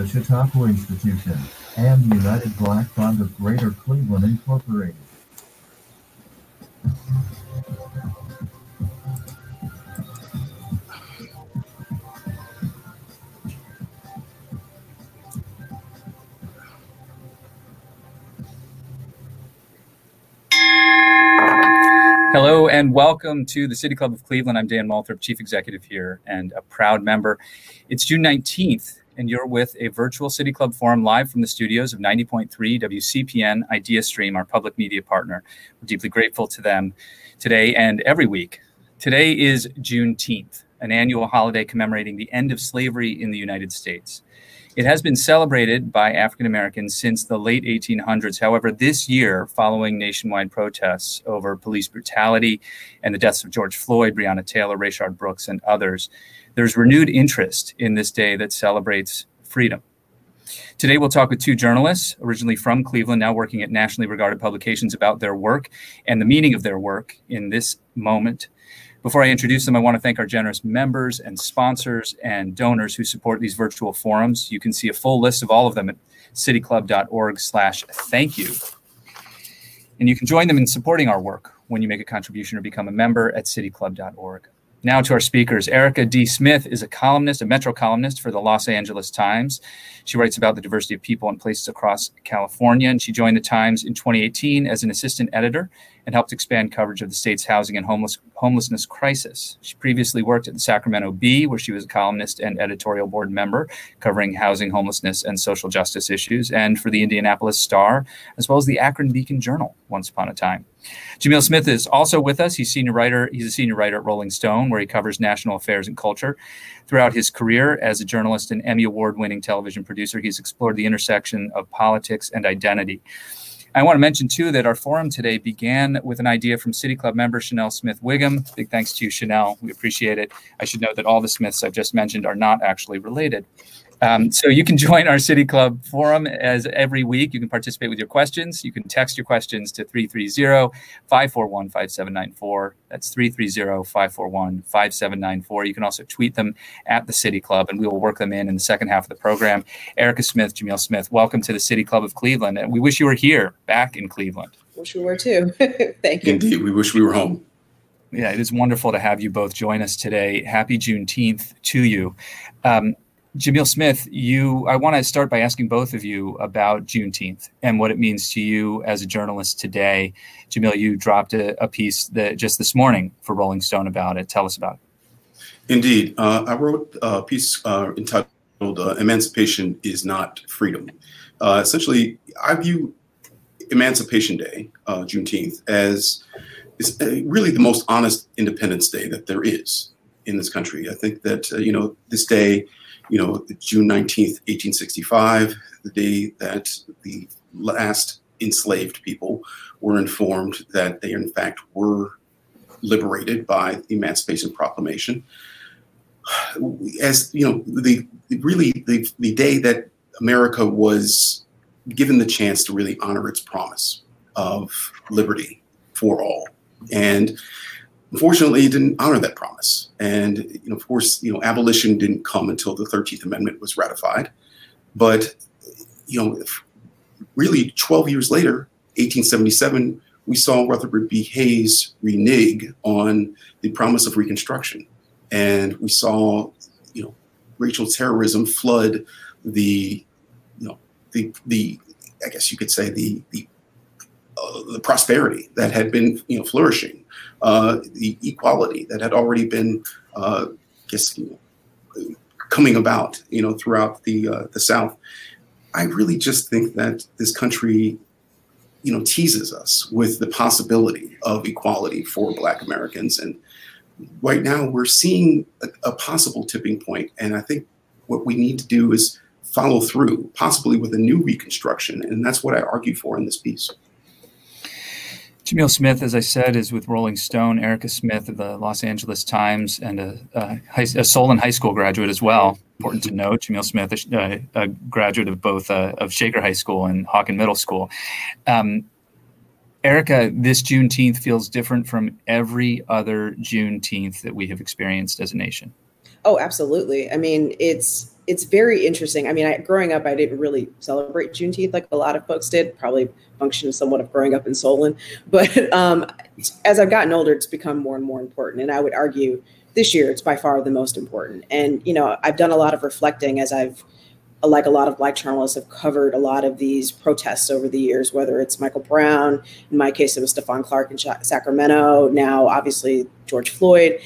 the Chautauqua Institution, and the United Black Fund of Greater Cleveland, Incorporated. Hello and welcome to the City Club of Cleveland. I'm Dan Moulthrop, Chief Executive here and a proud member. It's June 19th, and you're with a virtual City Club forum live from the studios of 90.3 WCPN IdeaStream, our public media partner. We're deeply grateful to them today and every week. Today is Juneteenth, an annual holiday commemorating the end of slavery in the United States. It has been celebrated by African Americans since the late 1800s. However, this year, following nationwide protests over police brutality and the deaths of George Floyd, Breonna Taylor, Rayshard Brooks, and others, there's renewed interest in this day that celebrates freedom. Today, we'll talk with two journalists, originally from Cleveland, now working at nationally regarded publications, about their work and the meaning of their work in this moment. Before I introduce them, I want to thank our generous members and sponsors and donors who support these virtual forums. You can see a full list of all of them at cityclub.org slash thank you. And you can join them in supporting our work when you make a contribution or become a member at cityclub.org. Now to our speakers. Erika D. Smith is a columnist, a Metro columnist for the Los Angeles Times. She writes about the diversity of people and places across California, and she joined the Times in 2018 as an assistant editor and helped expand coverage of the state's housing and homeless, homelessness crisis. She previously worked at the Sacramento Bee, where she was a columnist and editorial board member covering housing, homelessness, and social justice issues, and for the Indianapolis Star, as well as the Akron Beacon Journal once upon a time. Jamil Smith is also with us. He's senior writer. He's a senior writer at Rolling Stone, where he covers national affairs and culture. Throughout his career as a journalist and Emmy Award-winning television producer, he's explored the intersection of politics and identity. I want to mention too that our forum today began with an idea from City Club member Chanel Smith Wiggum. Big thanks to you, Chanel. We appreciate it. I should note that all the Smiths I've just mentioned are not actually related. Um, so you can join our City Club forum as every week. You can participate with your questions. You can text your questions to 330-541-5794. That's 330-541-5794. You can also tweet them at the City Club, and we will work them in in the second half of the program. Erika Smith, Jamil Smith, welcome to the City Club of Cleveland. And we wish you were here, back in Cleveland. Wish we were too. Thank you. Indeed, we wish we were home. Yeah, it is wonderful to have you both join us today. Happy Juneteenth to you. Um, Jamil Smith, you I want to start by asking both of you about Juneteenth and what it means to you as a journalist today. Jamil, you dropped a, a piece that just this morning for Rolling Stone about it. Tell us about it. Indeed. Uh, I wrote a piece uh, entitled uh, Emancipation is Not Freedom. Uh, essentially, I view Emancipation Day, uh, Juneteenth, as is really the most honest Independence Day that there is in this country. I think that, uh, you know, this day you know, June 19th, 1865, the day that the last enslaved people were informed that they, in fact, were liberated by the Emancipation Proclamation. As you know, the really the, the day that America was given the chance to really honor its promise of liberty for all. And Unfortunately, it didn't honor that promise. And you know, of course, you know, abolition didn't come until the 13th Amendment was ratified. But you know, really 12 years later, 1877, we saw Rutherford B. Hayes renege on the promise of Reconstruction. And we saw, you know, racial terrorism flood the, you know, the, the I guess you could say the, the, the prosperity that had been, you know, flourishing uh, the equality that had already been, uh, guess, you know, coming about, you know, throughout the uh, the South. I really just think that this country, you know, teases us with the possibility of equality for Black Americans, and right now we're seeing a, a possible tipping point. And I think what we need to do is follow through, possibly with a new Reconstruction, and that's what I argue for in this piece. Jamil Smith, as I said, is with Rolling Stone. Erika Smith of the Los Angeles Times and a, a, a Solon High School graduate as well. Important to note, Jamil Smith, a, a graduate of both uh, of Shaker High School and Hawken Middle School. Um, Erika, this Juneteenth feels different from every other Juneteenth that we have experienced as a nation. Oh, absolutely. I mean, it's it's very interesting. I mean, I, growing up, I didn't really celebrate Juneteenth like a lot of folks did. Probably functioned somewhat of growing up in Solon, but um, as I've gotten older, it's become more and more important. And I would argue this year it's by far the most important. And you know, I've done a lot of reflecting as I've like a lot of black journalists have covered a lot of these protests over the years, whether it's Michael Brown, in my case, it was Stephon Clark in Sacramento, now obviously George Floyd.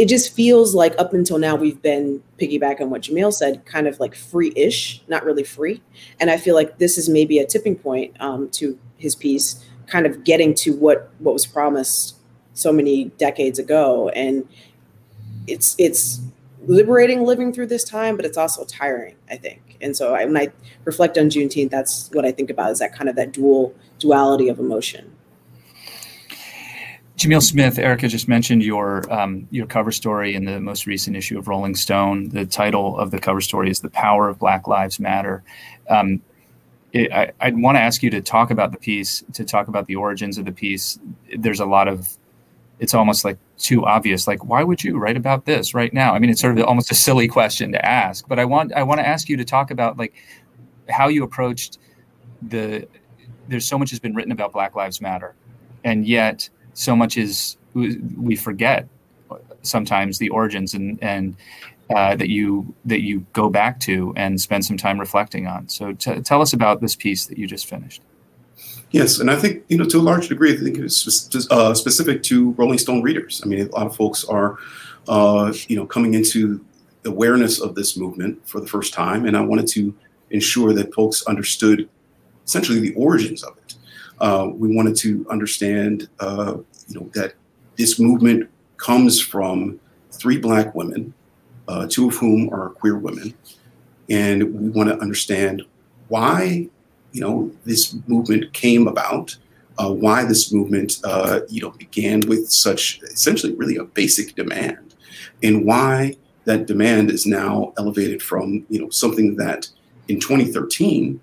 It just feels like up until now, we've been piggyback on what Jamil said, kind of like free ish, not really free. And I feel like this is maybe a tipping point um, to his piece, kind of getting to what, what was promised so many decades ago. And it's, it's, liberating living through this time, but it's also tiring, I think. And so I, when I reflect on Juneteenth, that's what I think about is that kind of that dual duality of emotion. Jamil Smith, Erika just mentioned your um, your cover story in the most recent issue of Rolling Stone. The title of the cover story is "The Power of Black Lives Matter." Um, it, I, I'd want to ask you to talk about the piece, to talk about the origins of the piece. There's a lot of it's almost like too obvious like why would you write about this right now i mean it's sort of almost a silly question to ask but i want i want to ask you to talk about like how you approached the there's so much has been written about black lives matter and yet so much is we forget sometimes the origins and and uh, that you that you go back to and spend some time reflecting on so t- tell us about this piece that you just finished Yes, and I think you know to a large degree, I think it's uh, specific to Rolling Stone readers. I mean, a lot of folks are, uh, you know, coming into awareness of this movement for the first time, and I wanted to ensure that folks understood essentially the origins of it. Uh, we wanted to understand, uh, you know, that this movement comes from three black women, uh, two of whom are queer women, and we want to understand why you know this movement came about, uh, why this movement uh, you know began with such essentially really a basic demand, and why that demand is now elevated from you know something that in 2013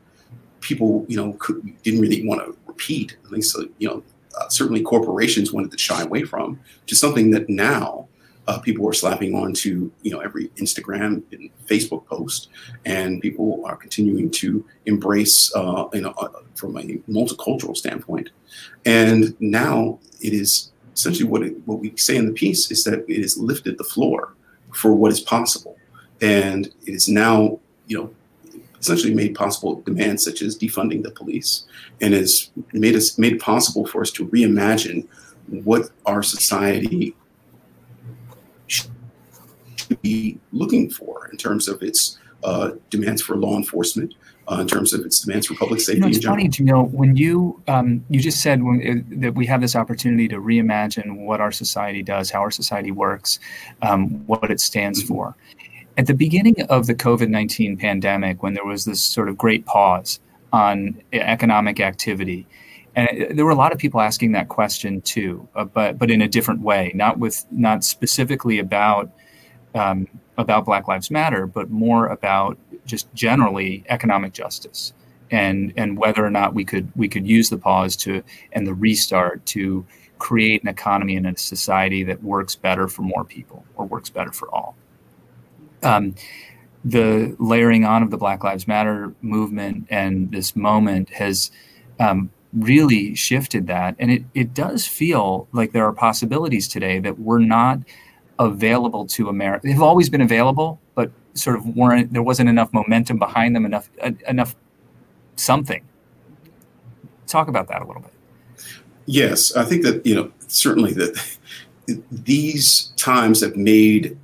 people you know could, didn't really want to at least uh, you know uh, certainly corporations wanted to shy away from to something that now uh, people are slapping onto you know every Instagram and Facebook post, and people are continuing to embrace uh, you know uh, from a multicultural standpoint. And now it is essentially what it, what we say in the piece is that it has lifted the floor for what is possible, and it is now you know essentially made possible demands such as defunding the police, and has made us made it possible for us to reimagine what our society should be looking for in terms of its uh, demands for law enforcement, uh, in terms of its demands for public safety. You know, it's funny, Jamil, when you um, you just said when it, that we have this opportunity to reimagine what our society does, how our society works, um, what it stands mm-hmm. for. At the beginning of the COVID nineteen pandemic, when there was this sort of great pause on economic activity, and there were a lot of people asking that question too, uh, but but in a different way, not with not specifically about um, about Black Lives Matter, but more about just generally economic justice and and whether or not we could we could use the pause to and the restart to create an economy and a society that works better for more people or works better for all. Um, the layering on of the Black Lives Matter movement and this moment has um, really shifted that, and it it does feel like there are possibilities today that we're not available to America. They've always been available, but sort of weren't there wasn't enough momentum behind them, enough uh, enough something. Talk about that a little bit. Yes, I think that you know certainly that these times have made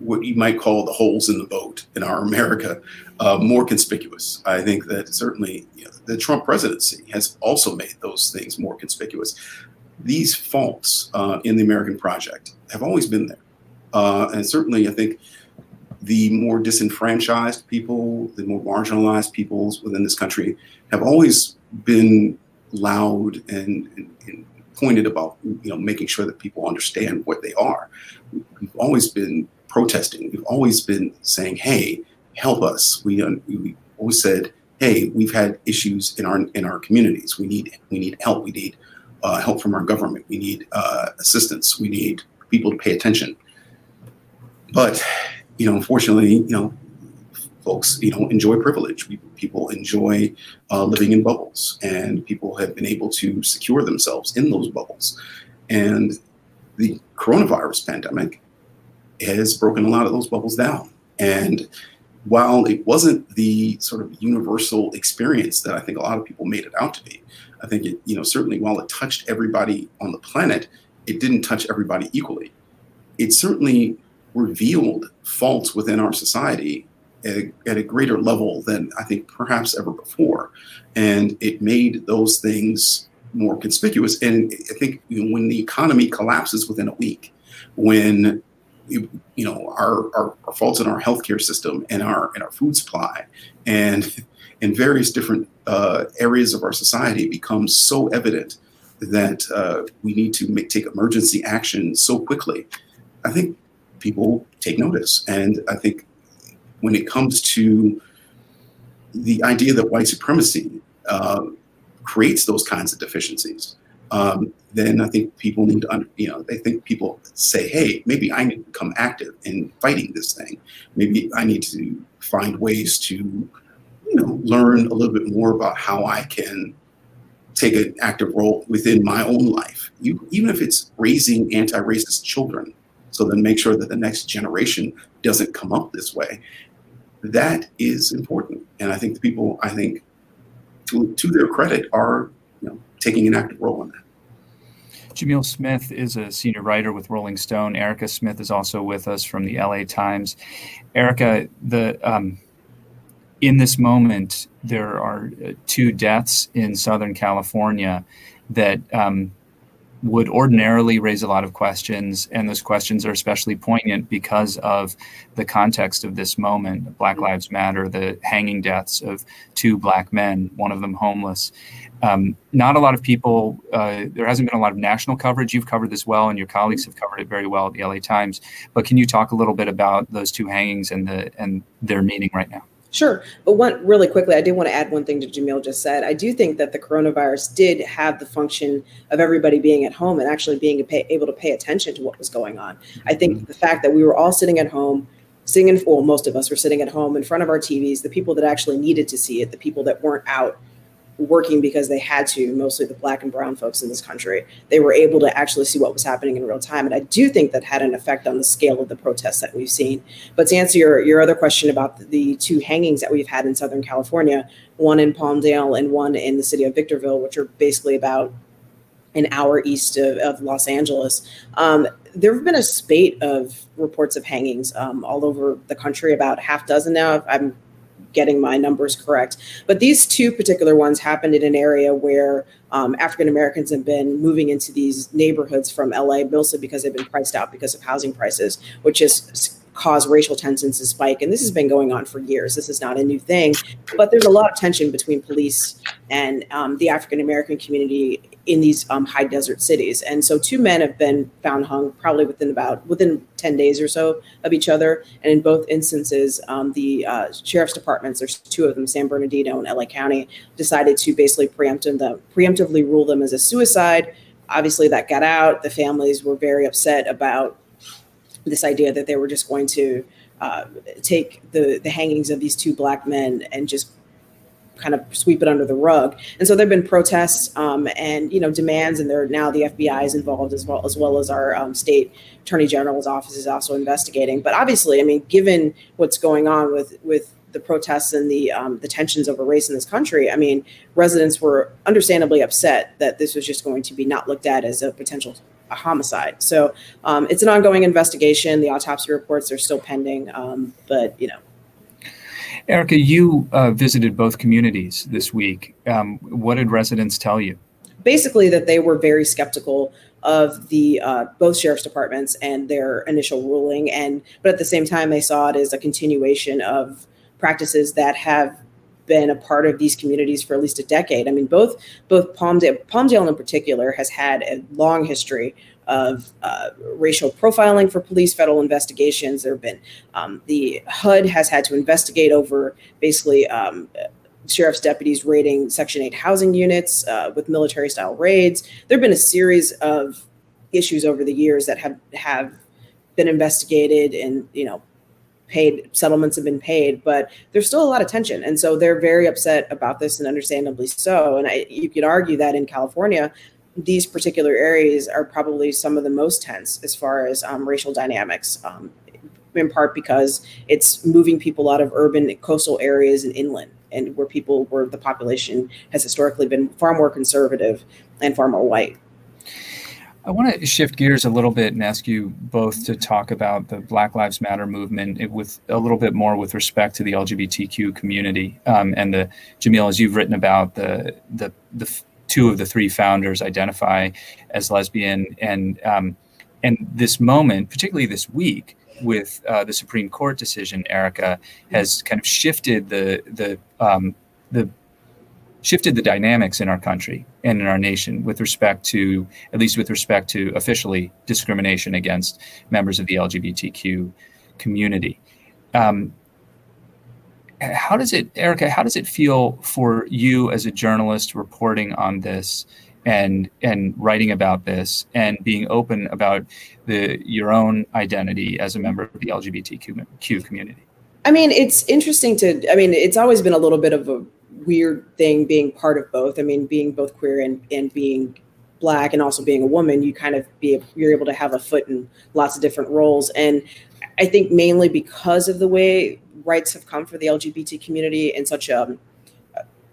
what you might call the holes in the boat in our America uh, more conspicuous. I think that certainly you know, the Trump presidency has also made those things more conspicuous. These faults uh, in the American project have always been there. Uh, and certainly, I think the more disenfranchised people, the more marginalized peoples within this country have always been loud and, and, and, pointed about you know making sure that people understand what they are. We've always been protesting. We've always been saying, "Hey, help us." We, we always said, "Hey, we've had issues in our in our communities. We need we need help. We need uh, help from our government. We need uh, assistance. We need people to pay attention." But you know, unfortunately, you know, folks, you know, enjoy privilege. People enjoy uh, living in bubbles, and people have been able to secure themselves in those bubbles. And the coronavirus pandemic has broken a lot of those bubbles down. And while it wasn't the sort of universal experience that I think a lot of people made it out to be, I think it, you know, certainly while it touched everybody on the planet, it didn't touch everybody equally. It certainly revealed faults within our society at a, at a, greater level than I think perhaps ever before. And it made those things more conspicuous. And I think you know, when the economy collapses within a week, when you know our, our, our faults in our healthcare system and our and our food supply and in various different uh, areas of our society becomes so evident that uh, we need to make, take emergency action so quickly. I think people take notice, and I think when it comes to the idea that white supremacy uh, creates those kinds of deficiencies, um, then I think people need to, you know, they think people say, hey, maybe I need to become active in fighting this thing. Maybe I need to find ways to, you know, learn a little bit more about how I can take an active role within my own life, you, even if it's raising anti-racist children. So then make sure that the next generation doesn't come up this way. That is important, and I think the people, I think, to, to their credit, are you know taking an active role in that. Jamil Smith is a senior writer with Rolling Stone. Erika Smith is also with us from the LA Times. Erika, the um, in this moment, there are uh, two deaths in Southern California that um, would ordinarily raise a lot of questions. And those questions are especially poignant because of the context of this moment Black Lives Matter, the hanging deaths of two Black men, one of them homeless. Um, not a lot of people, uh, there hasn't been a lot of national coverage. You've covered this well, and your colleagues have covered it very well at the LA Times. But can you talk a little bit about those two hangings and, the, and their meaning right now? Sure. But one really quickly, I did want to add one thing to Jamil just said. I do think that the coronavirus did have the function of everybody being at home and actually being able to pay attention to what was going on. I think mm-hmm. the fact that we were all sitting at home, sitting in, well, most of us were sitting at home in front of our TVs, the people that actually needed to see it, the people that weren't out working because they had to, mostly the black and brown folks in this country. They were able to actually see what was happening in real time. And I do think that had an effect on the scale of the protests that we've seen. But to answer your, your other question about the two hangings that we've had in Southern California, one in Palmdale and one in the city of Victorville, which are basically about an hour east of, of Los Angeles. Um, there have been a spate of reports of hangings um, all over the country, about half dozen now. I'm getting my numbers correct. But these two particular ones happened in an area where um, African Americans have been moving into these neighborhoods from LA mostly because they've been priced out because of housing prices, which has caused racial tensions to spike. And this has been going on for years. This is not a new thing, but there's a lot of tension between police and um, the African American community in these um, high desert cities. And so two men have been found hung probably within about within 10 days or so of each other. And in both instances, um, the uh, sheriff's departments, there's two of them, San Bernardino and LA County, decided to basically preempt them, preemptively rule them as a suicide. Obviously, that got out. The families were very upset about this idea that they were just going to uh, take the the hangings of these two black men and just kind of sweep it under the rug. And so there've been protests um, and you know demands, and there now the FBI is involved as well as well as our um, state attorney general's office is also investigating. But obviously, I mean, given what's going on with with the protests and the um, the tensions over race in this country, I mean, residents were understandably upset that this was just going to be not looked at as a potential a homicide. So um, it's an ongoing investigation. The autopsy reports are still pending, um, but you know Erika, you uh, visited both communities this week. Um, what did residents tell you? Basically, that they were very skeptical of the uh, both sheriff's departments and their initial ruling, and but at the same time, they saw it as a continuation of practices that have been a part of these communities for at least a decade. I mean, both both Palmdale, Palmdale in particular, has had a long history of uh, racial profiling for police federal investigations. There have been um, the HUD has had to investigate over basically um, sheriff's deputies raiding Section 8 housing units uh, with military style raids. There have been a series of issues over the years that have have been investigated and you know paid settlements have been paid but there's still a lot of tension and so they're very upset about this and understandably so and I, you could argue that in california these particular areas are probably some of the most tense as far as um, racial dynamics um, in part because it's moving people out of urban coastal areas and inland and where people where the population has historically been far more conservative and far more white. I want to shift gears a little bit and ask you both to talk about the Black Lives Matter movement with a little bit more with respect to the LGBTQ community um, and the Jamil, as you've written about the the the two of the three founders identify as lesbian and um, and this moment, particularly this week with uh, the Supreme Court decision, Erika has kind of shifted the the um, the shifted the dynamics in our country and in our nation with respect to, at least with respect to officially discrimination against members of the LGBTQ community. Um, how does it, Erika? How does it feel for you as a journalist reporting on this and and writing about this and being open about the your own identity as a member of the LGBTQ community? I mean, it's interesting to. I mean, it's always been a little bit of a weird thing being part of both. I mean, being both queer and, and being black and also being a woman, you kind of be you're able to have a foot in lots of different roles. And I think mainly because of the way rights have come for the LGBT community in such a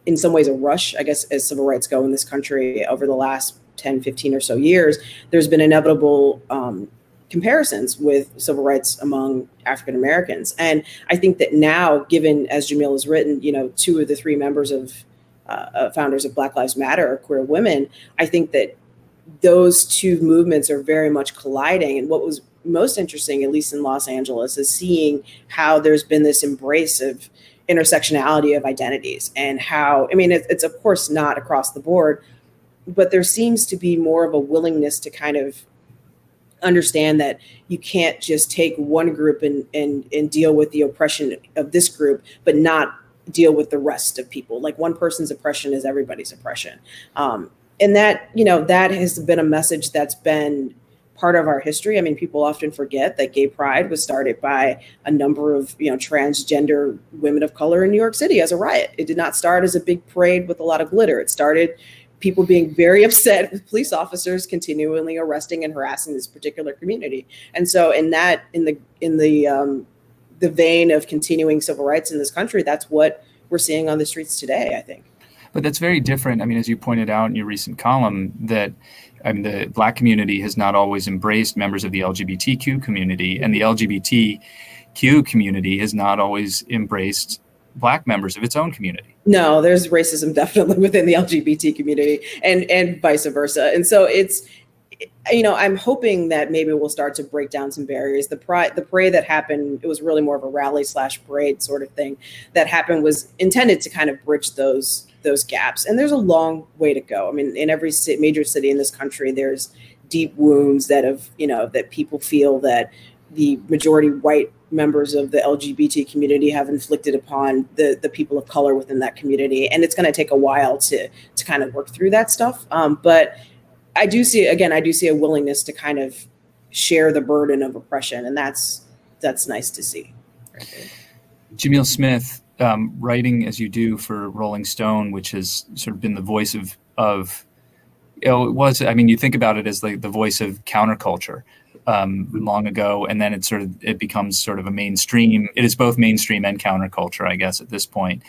in some ways a rush, I guess, as civil rights go in this country over the last 10, 15 or so years, there's been inevitable um, comparisons with civil rights among African Americans. And I think that now, given as Jamil has written, you know, two of the three members of uh, uh, founders of Black Lives Matter are queer women. I think that those two movements are very much colliding. And what was most interesting, at least in Los Angeles, is seeing how there's been this embrace of intersectionality of identities and how, I mean, it, it's of course not across the board, but there seems to be more of a willingness to kind of understand that you can't just take one group and, and and deal with the oppression of this group but not deal with the rest of people. Like one person's oppression is everybody's oppression. Um, and that you know that has been a message that's been part of our history i mean people often forget that gay pride was started by a number of you know transgender women of color in new york city as a riot it did not start as a big parade with a lot of glitter it started people being very upset with police officers continually arresting and harassing this particular community. And so, in that, in the in the um, the vein of continuing civil rights in this country, that's what we're seeing on the streets today. I think. But that's very different. I mean, as you pointed out in your recent column, that I mean, the Black community has not always embraced members of the LGBTQ community, and the LGBTQ community has not always embraced Black members of its own community. No, there's racism definitely within the LGBT community and and vice versa. And so it's you know, I'm hoping that maybe we'll start to break down some barriers. The pride, the parade that happened, it was really more of a rally slash parade sort of thing that happened was intended to kind of bridge those those gaps. And there's a long way to go. I mean, in every major city in this country, there's deep wounds that have, you know, that people feel that the majority white members of the LGBT community have inflicted upon the the people of color within that community, and it's going to take a while to to kind of work through that stuff. Um, but I do see again, I do see a willingness to kind of share the burden of oppression, and that's that's nice to see. Jamil Smith, um, writing as you do for Rolling Stone, which has sort of been the voice of of you know, it was. I mean, you think about it as like the voice of counterculture um, long ago, and then it sort of it becomes sort of a mainstream. It is both mainstream and counterculture, I guess, at this point.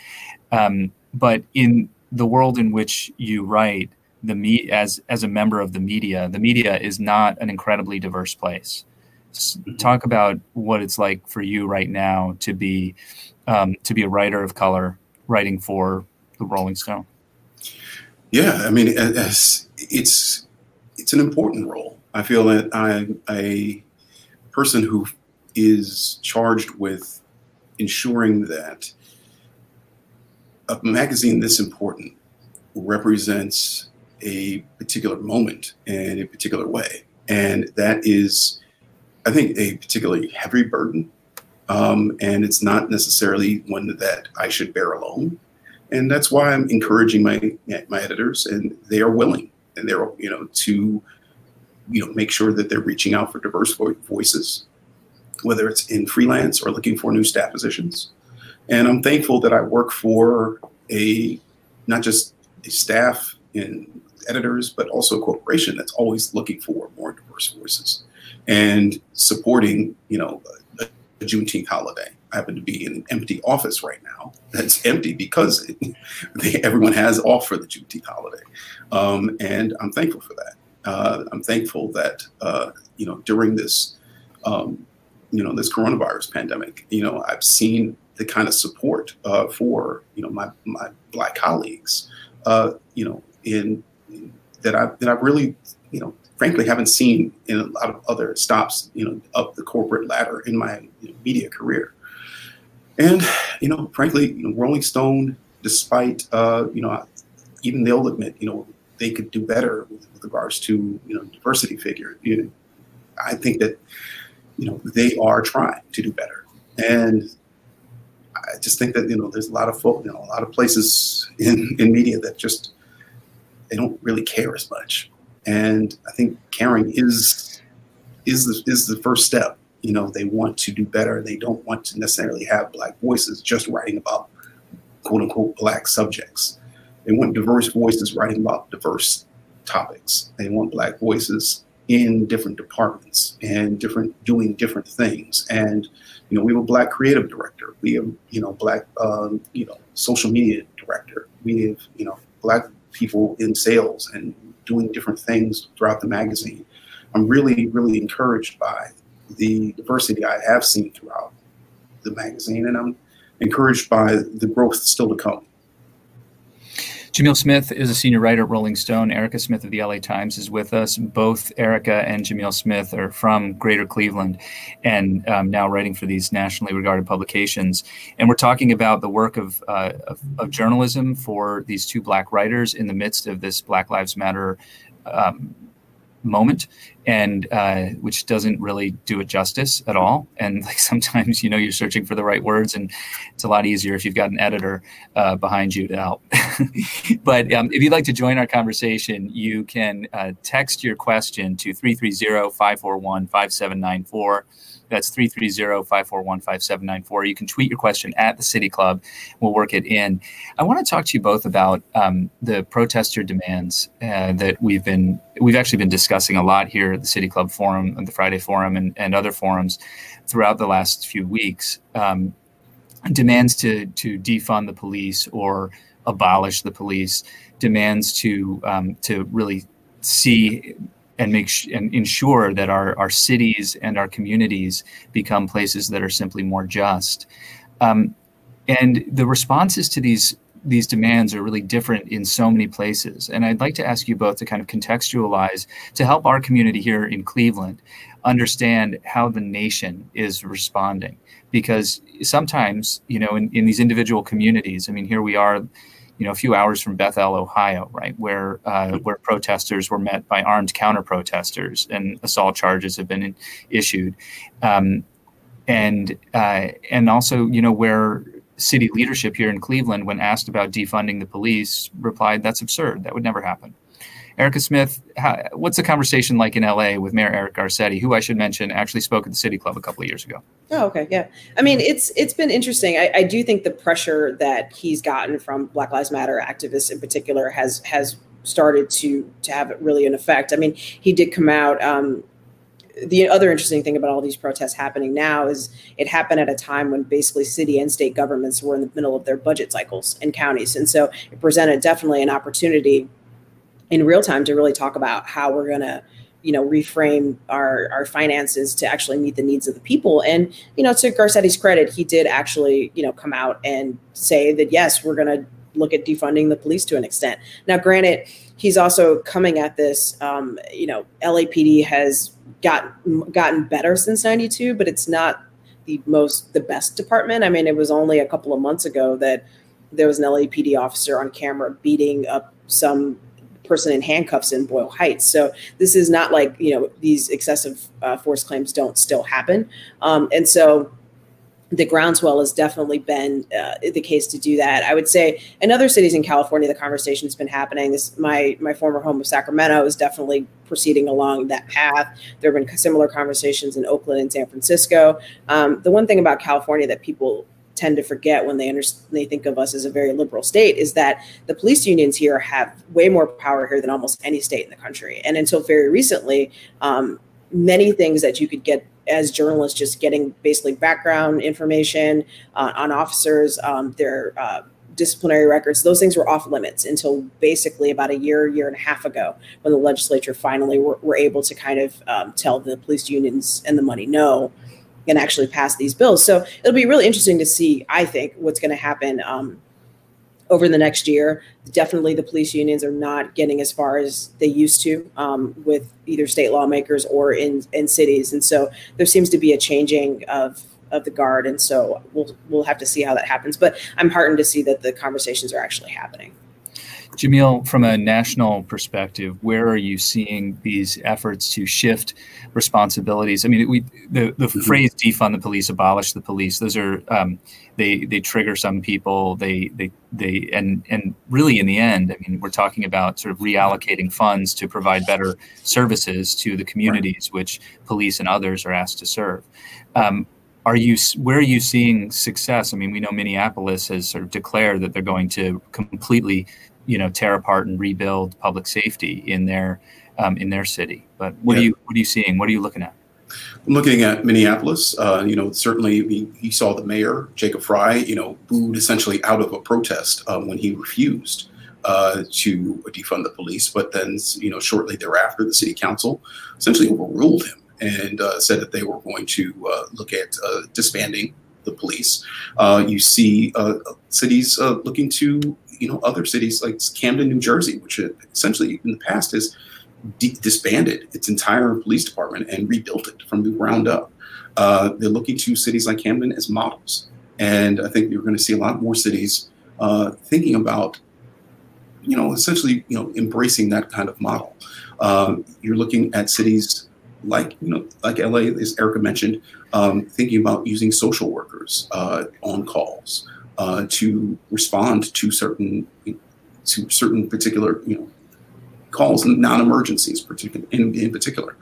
Um, but in the world in which you write, the me as as a member of the media, the media is not an incredibly diverse place. Mm-hmm. Talk about what it's like for you right now to be um, to be a writer of color, writing for the Rolling Stone. Yeah, I mean, it's it's an important role I feel that I'm a person who is charged with ensuring that a magazine this important represents a particular moment in a particular way. And that is, I think, a particularly heavy burden. Um, and it's not necessarily one that I should bear alone. And that's why I'm encouraging my my editors, and they are willing, and they're you know to you know make sure that they're reaching out for diverse voices whether it's in freelance or looking for new staff positions. And I'm thankful that I work for a not just a staff and editors, but also a corporation that's always looking for more diverse voices and supporting, you know, a, Juneteenth holiday. I happen to be in an empty office right now. That's empty because it, they, everyone has off for the Juneteenth holiday, um, and I'm thankful for that. Uh, I'm thankful that uh, you know during this um, you know this coronavirus pandemic, you know I've seen the kind of support uh, for you know my my black colleagues, uh, you know in that I that I really you know frankly haven't seen in a lot of other stops you know up the corporate ladder in my media career. And you know, frankly, you know, Rolling Stone, despite uh, you know, even they'll admit, you know, they could do better with, with regards to you know diversity figure. You know, I think that you know they are trying to do better, and I just think that you know there's a lot of folk, you know, a lot of places in in media that just they don't really care as much, and I think caring is is the is the first step. You know they want to do better. They don't want to necessarily have black voices just writing about quote unquote black subjects. They want diverse voices writing about diverse topics. They want black voices in different departments and different doing different things. And you know we have a black creative director. We have you know black um, you know social media director. We have you know black people in sales and doing different things throughout the magazine i'm really really encouraged by the diversity I have seen throughout the magazine, and I'm encouraged by the growth still to come. Jamil Smith is a senior writer at Rolling Stone. Erika Smith of the LA Times is with us. Both Erika and Jamil Smith are from Greater Cleveland and um, now writing for these nationally regarded publications. And we're talking about the work of, uh, of, of, journalism for these two Black writers in the midst of this Black Lives Matter um, moment and uh, which doesn't really do it justice at all. And like sometimes you know you're searching for the right words and it's a lot easier if you've got an editor uh, behind you to help. But um, if you'd like to join our conversation you can uh, text your question to 330-541-5794 that's 330-541-5794. You can tweet your question at the City Club. We'll work it in. I want to talk to you both about um, the protester demands uh, that we've been we've actually been discussing a lot here at the City Club Forum, and the Friday Forum, and, and other forums throughout the last few weeks. Um, demands to to defund the police or abolish the police, demands to um, to really see and make sh- and ensure that our, our cities and our communities become places that are simply more just. Um, and the responses to these these demands are really different in so many places. And I'd like to ask you both to kind of contextualize to help our community here in Cleveland understand how the nation is responding. Because sometimes, you know, in, in these individual communities, I mean, here we are you know, a few hours from Bethel, Ohio, right, where uh, where protesters were met by armed counter protesters and assault charges have been issued, um, and uh, and also you know where city leadership here in Cleveland, when asked about defunding the police, replied, "That's absurd. That would never happen." Erika Smith, how, what's the conversation like in LA with Mayor Eric Garcetti, who I should mention actually spoke at the City Club a couple of years ago? Oh, okay, yeah. I mean, it's it's been interesting. I, I do think the pressure that he's gotten from Black Lives Matter activists in particular has has started to to have really an effect. I mean, he did come out. Um, the other interesting thing about all these protests happening now is it happened at a time when basically city and state governments were in the middle of their budget cycles in counties, and so it presented definitely an opportunity in real time to really talk about how we're going to you know reframe our our finances to actually meet the needs of the people. And you know to garcetti's credit he did actually you know come out and say that yes we're going to look at defunding the police to an extent. Now granted he's also coming at this um, you know lapd has got gotten better since 92 but it's not the most the best department. I mean it was only a couple of months ago that there was an lapd officer on camera beating up some person in handcuffs in Boyle Heights. So this is not like you know these excessive uh, force claims don't still happen, um, and so the groundswell has definitely been uh, the case to do that. I would say in other cities in California, the conversation's been happening. This my my former home of Sacramento is definitely proceeding along that path. There have been similar conversations in Oakland and San Francisco. Um, the one thing about California that people tend to forget when they understand, they think of us as a very liberal state is that the police unions here have way more power here than almost any state in the country. And until very recently, um, many things that you could get as journalists just getting basically background information uh, on officers, um, their uh, disciplinary records, those things were off limits until basically about a year, year and a half ago, when the legislature finally were, were able to kind of um, tell the police unions and the money no and actually pass these bills. So it'll be really interesting to see, I think, what's going to happen. Um, over the next year. Definitely, the police unions are not getting as far as they used to um, with either state lawmakers or in in cities, and so there seems to be a changing of of the guard, and so we'll we'll have to see how that happens. But I'm heartened to see that the conversations are actually happening. Jamil, from a national perspective, where are you seeing these efforts to shift responsibilities? I mean, we the, the mm-hmm. phrase defund the police, abolish the police. Those are um, they they trigger some people. They they they and and really in the end, I mean, we're talking about sort of reallocating funds to provide better services to the communities right. which police and others are asked to serve. Um, are you where are you seeing success? I mean, we know Minneapolis has sort of declared that they're going to completely you know tear apart and rebuild public safety in their um, in their city. But what yeah. are you what are you seeing? What are you looking at? I'm looking at Minneapolis. Uh, you know, certainly we, he saw the mayor Jacob Frey, You know, booed essentially out of a protest um, when he refused uh, to defund the police. But then, you know, shortly thereafter, the city council essentially overruled him and uh, said that they were going to uh, look at uh, disbanding the police. Uh, you see cities looking to you know other cities like Camden, New Jersey, which essentially in the past has de- disbanded its entire police department and rebuilt it from the ground up. Uh, they're looking to cities like Camden as models, and I think you're going to see a lot more cities uh, thinking about, you know, essentially, you know, embracing that kind of model. Uh, you're looking at cities like you know, like LA, as Erika mentioned, um, thinking about using social workers uh, on calls uh, to respond to certain to certain particular you know calls non-emergencies particular in, in particular.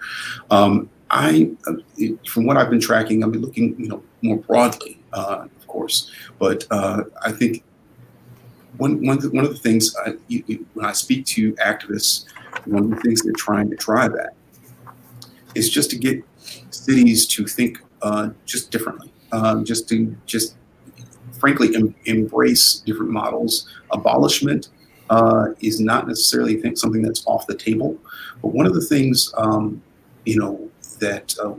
Um, I, from what I've been tracking, I've been looking, you know, more broadly, uh, of course, but uh, I think one, one, one of the things I, when I speak to activists, one of the things they're trying to drive at is just to get cities to think uh, just differently, um, just to just frankly em- embrace different models. Abolishment uh, is not necessarily think something that's off the table, but one of the things um, you know that uh,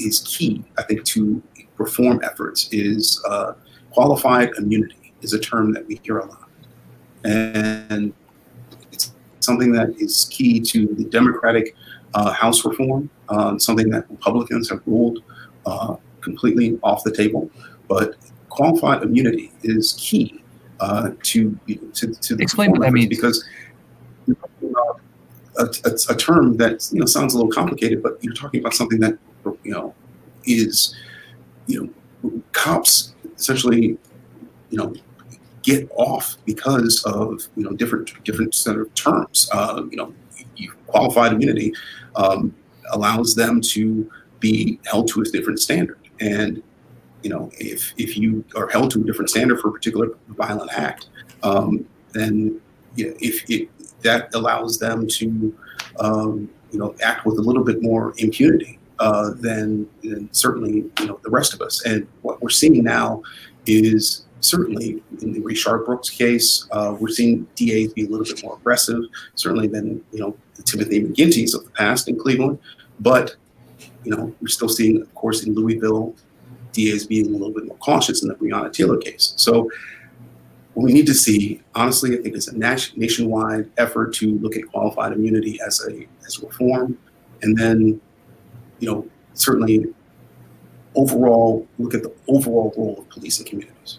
is key, I think, to reform efforts is uh, qualified immunity is a term that we hear a lot, and it's something that is key to the Democratic uh, House reform, uh, something that Republicans have ruled uh, completely off the table, but qualified immunity is key uh, to, to, to the explain what that means because a, a, a, term that you know sounds a little complicated, but you're talking about something that you know is you know cops essentially you know get off because of you know different different set of terms. Uh, you know, you, qualified immunity um, allows them to be held to a different standard, and you know, if if you are held to a different standard for a particular violent act, um, then you know, if it, that allows them to, um, you know, act with a little bit more impunity uh, than, than certainly you know the rest of us. And what we're seeing now is certainly in the Rayshard Brooks case, uh, we're seeing DAs be a little bit more aggressive, certainly than you know the Timothy McGinty's of the past in Cleveland. But you know, we're still seeing, of course, in Louisville, DAs being a little bit more cautious in the Breonna Taylor case. So what we need to see, honestly, I think it's a nationwide effort to look at qualified immunity as a as a reform, and then, you know, certainly overall look at the overall role of police in communities.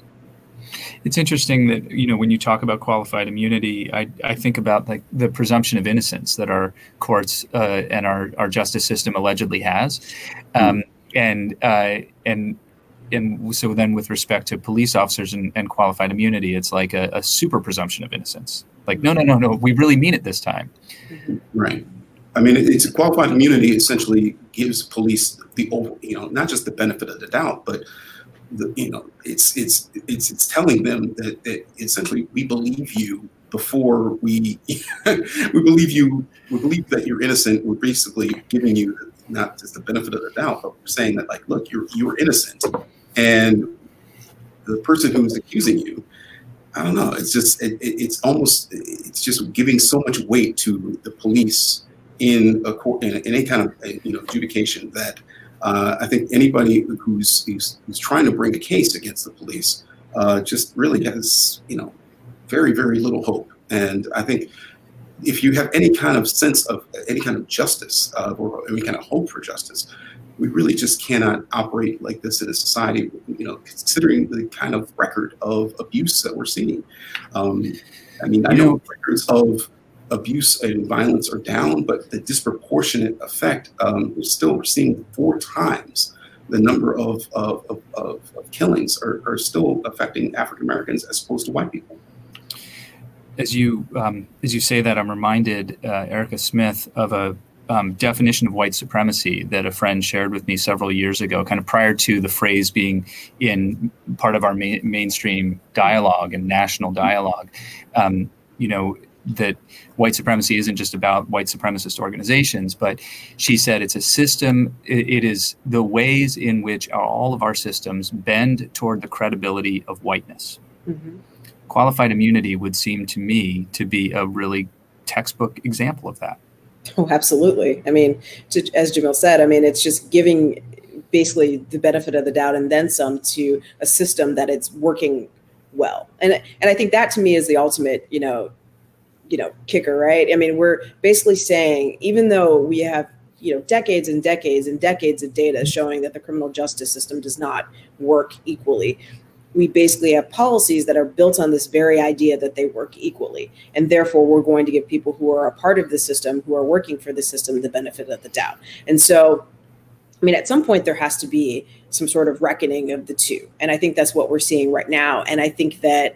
It's interesting that you know when you talk about qualified immunity, I, I think about like the presumption of innocence that our courts uh, and our, our justice system allegedly has, um, mm-hmm. and uh, and and so then with respect to police officers and, and qualified immunity, it's like a, a, super presumption of innocence. Like, no, no, no, no, we really mean it this time. Right. I mean, it's qualified immunity essentially gives police the you know not just the benefit of the doubt, but the, you know it's it's it's it's telling them that, that essentially we believe you before we we believe you we believe that you're innocent. We're basically giving you not just the benefit of the doubt, but we're saying that like, look, you're you're innocent, and the person who's accusing you I don't know. It's just it, it's almost it's just giving so much weight to the police in a court in, any kind of you know adjudication that uh, I think anybody who's, who's, who's trying to bring a case against the police uh, just really has you know very very little hope. And I think if you have any kind of sense of any kind of justice uh, or any kind of hope for justice, we really just cannot operate like this in a society, you know, considering the kind of record of abuse that we're seeing. Um, I mean, I know records of abuse and violence are down, but the disproportionate effect um, is still we're seeing four times the number of, of, of, of killings are, are, still affecting African Americans as opposed to white people. As you um, as you say that, I'm reminded, uh, Erika Smith, of a um, definition of white supremacy that a friend shared with me several years ago, kind of prior to the phrase being in part of our ma- mainstream dialogue and national dialogue. Um, you know, that white supremacy isn't just about white supremacist organizations, but she said it's a system, it, it is the ways in which all of our systems bend toward the credibility of whiteness. Mm-hmm. Qualified immunity would seem to me to be a really textbook example of that. Oh, absolutely. I mean, to, as Jamil said, I mean, it's just giving basically the benefit of the doubt and then some to a system that it's working well. And and I think that to me is the ultimate, you know, you know, kicker, right? I mean, we're basically saying even though we have you know decades and decades and decades of data showing that the criminal justice system does not work equally we basically have policies that are built on this very idea that they work equally. And therefore, we're going to give people who are a part of the system, who are working for the system, the benefit of the doubt. And so, I mean, at some point, there has to be some sort of reckoning of the two. And I think that's what we're seeing right now. And I think that.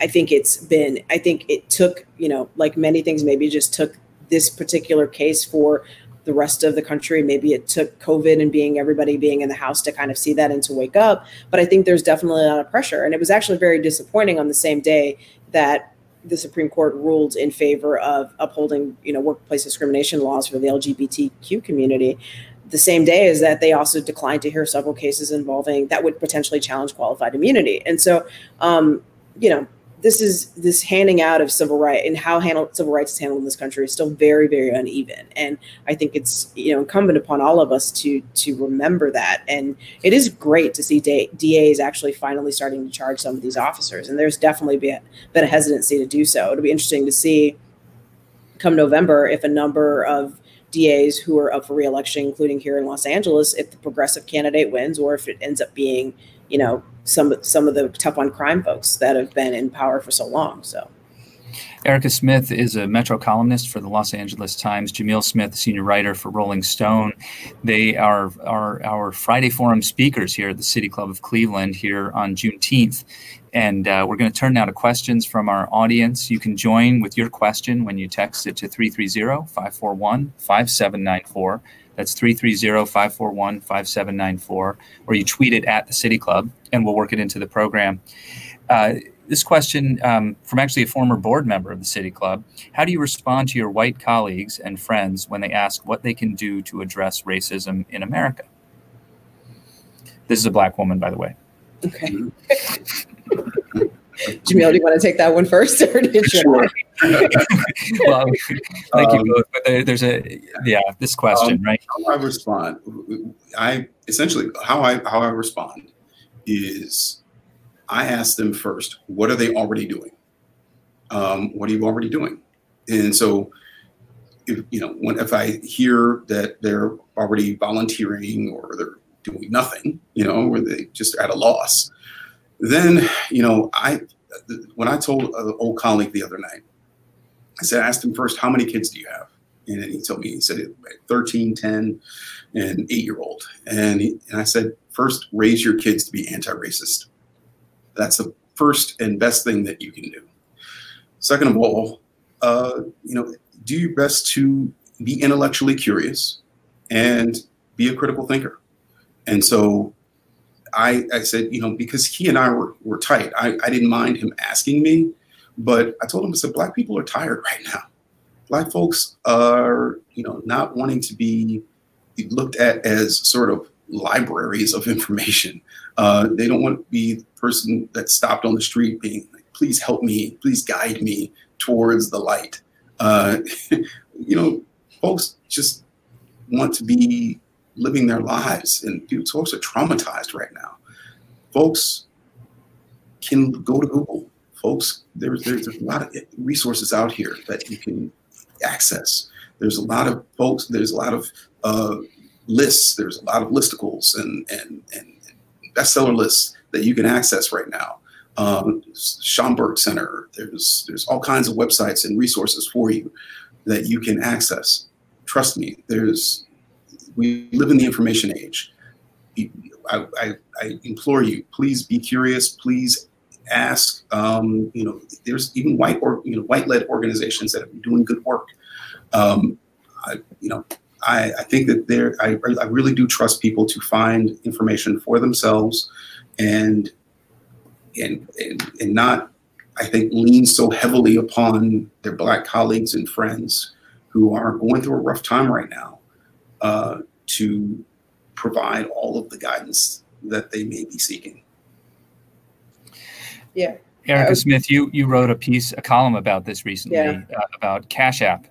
I think it's been, I think it took, you know, like many things, maybe just took this particular case for the rest of the country. Maybe it took COVID and being everybody being in the house to kind of see that and to wake up. But I think there's definitely a lot of pressure. And it was actually very disappointing on the same day that the Supreme Court ruled in favor of upholding, you know, workplace discrimination laws for the LGBTQ community. The same day is that they also declined to hear several cases involving that would potentially challenge qualified immunity. And so, um, you know, this is this handing out of civil rights and how handle, civil rights is handled in this country is still very very uneven. And i think it's you know incumbent upon all of us to to remember that. And it is great to see DAs actually finally starting to charge some of these officers. And there's definitely been, been a hesitancy to do so. It'll be interesting to see come november if a number of DAs who are up for reelection, including here in Los Angeles, if the progressive candidate wins, or if it ends up being you know some some of the tough on crime folks that have been in power for so long. So. Erika Smith is a Metro columnist for the Los Angeles Times. Jamil Smith, senior writer for Rolling Stone. They are, are our Friday Forum speakers here at the City Club of Cleveland here on Juneteenth. And uh, we're going to turn now to questions from our audience. You can join with your question when you text it to 330 541 5794. That's 330 541 5794. Or you tweet it at the City Club, and we'll work it into the program. Uh, this question um, from actually a former board member of the City Club How do you respond to your white colleagues and friends when they ask what they can do to address racism in America? This is a black woman, by the way. Okay. Jamil, do you want to take that one first, or did you? Sure. well, thank um, you both. But there, there's a yeah, this question, um, right? How I respond, I essentially how I how I respond is I ask them first, what are they already doing? Um, what are you already doing? And so, if you know, when if I hear that they're already volunteering or they're doing nothing, you know, or they just at a loss, then you know, I when I told an old colleague the other night, I said, I asked him first, how many kids do you have? And he told me, he said 13, 10, and eight year old. And, and I said, first raise your kids to be anti-racist. That's the first and best thing that you can do. Second of all, uh, you know, do your best to be intellectually curious and be a critical thinker. And so I, I said, you know, because he and I were, were tight, I, I didn't mind him asking me, but I told him, I said, Black people are tired right now. Black folks are, you know, not wanting to be looked at as sort of libraries of information. Uh, they don't want to be the person that stopped on the street being like, please help me, please guide me towards the light. Uh, you know, folks just want to be living their lives, and people, folks are traumatized right now. Folks can go to Google. Folks, there's there's a lot of resources out here that you can access. There's a lot of folks. There's a lot of uh, lists. There's a lot of listicles and and and bestseller lists that you can access right now. Um, Schomburg Center. There's there's all kinds of websites and resources for you that you can access. Trust me. There's we live in the information age. I, I, I implore you, please be curious. Please ask. Um, you know, there's even white or you know white-led organizations that are doing good work. Um, I, you know, I, I think that there, I, I really do trust people to find information for themselves, and and and, and not, I think, lean so heavily upon their black colleagues and friends who are going through a rough time right now uh, to provide all of the guidance that they may be seeking. Yeah. Erika Smith, you you wrote a piece, a column about this recently yeah. uh, about Cash App.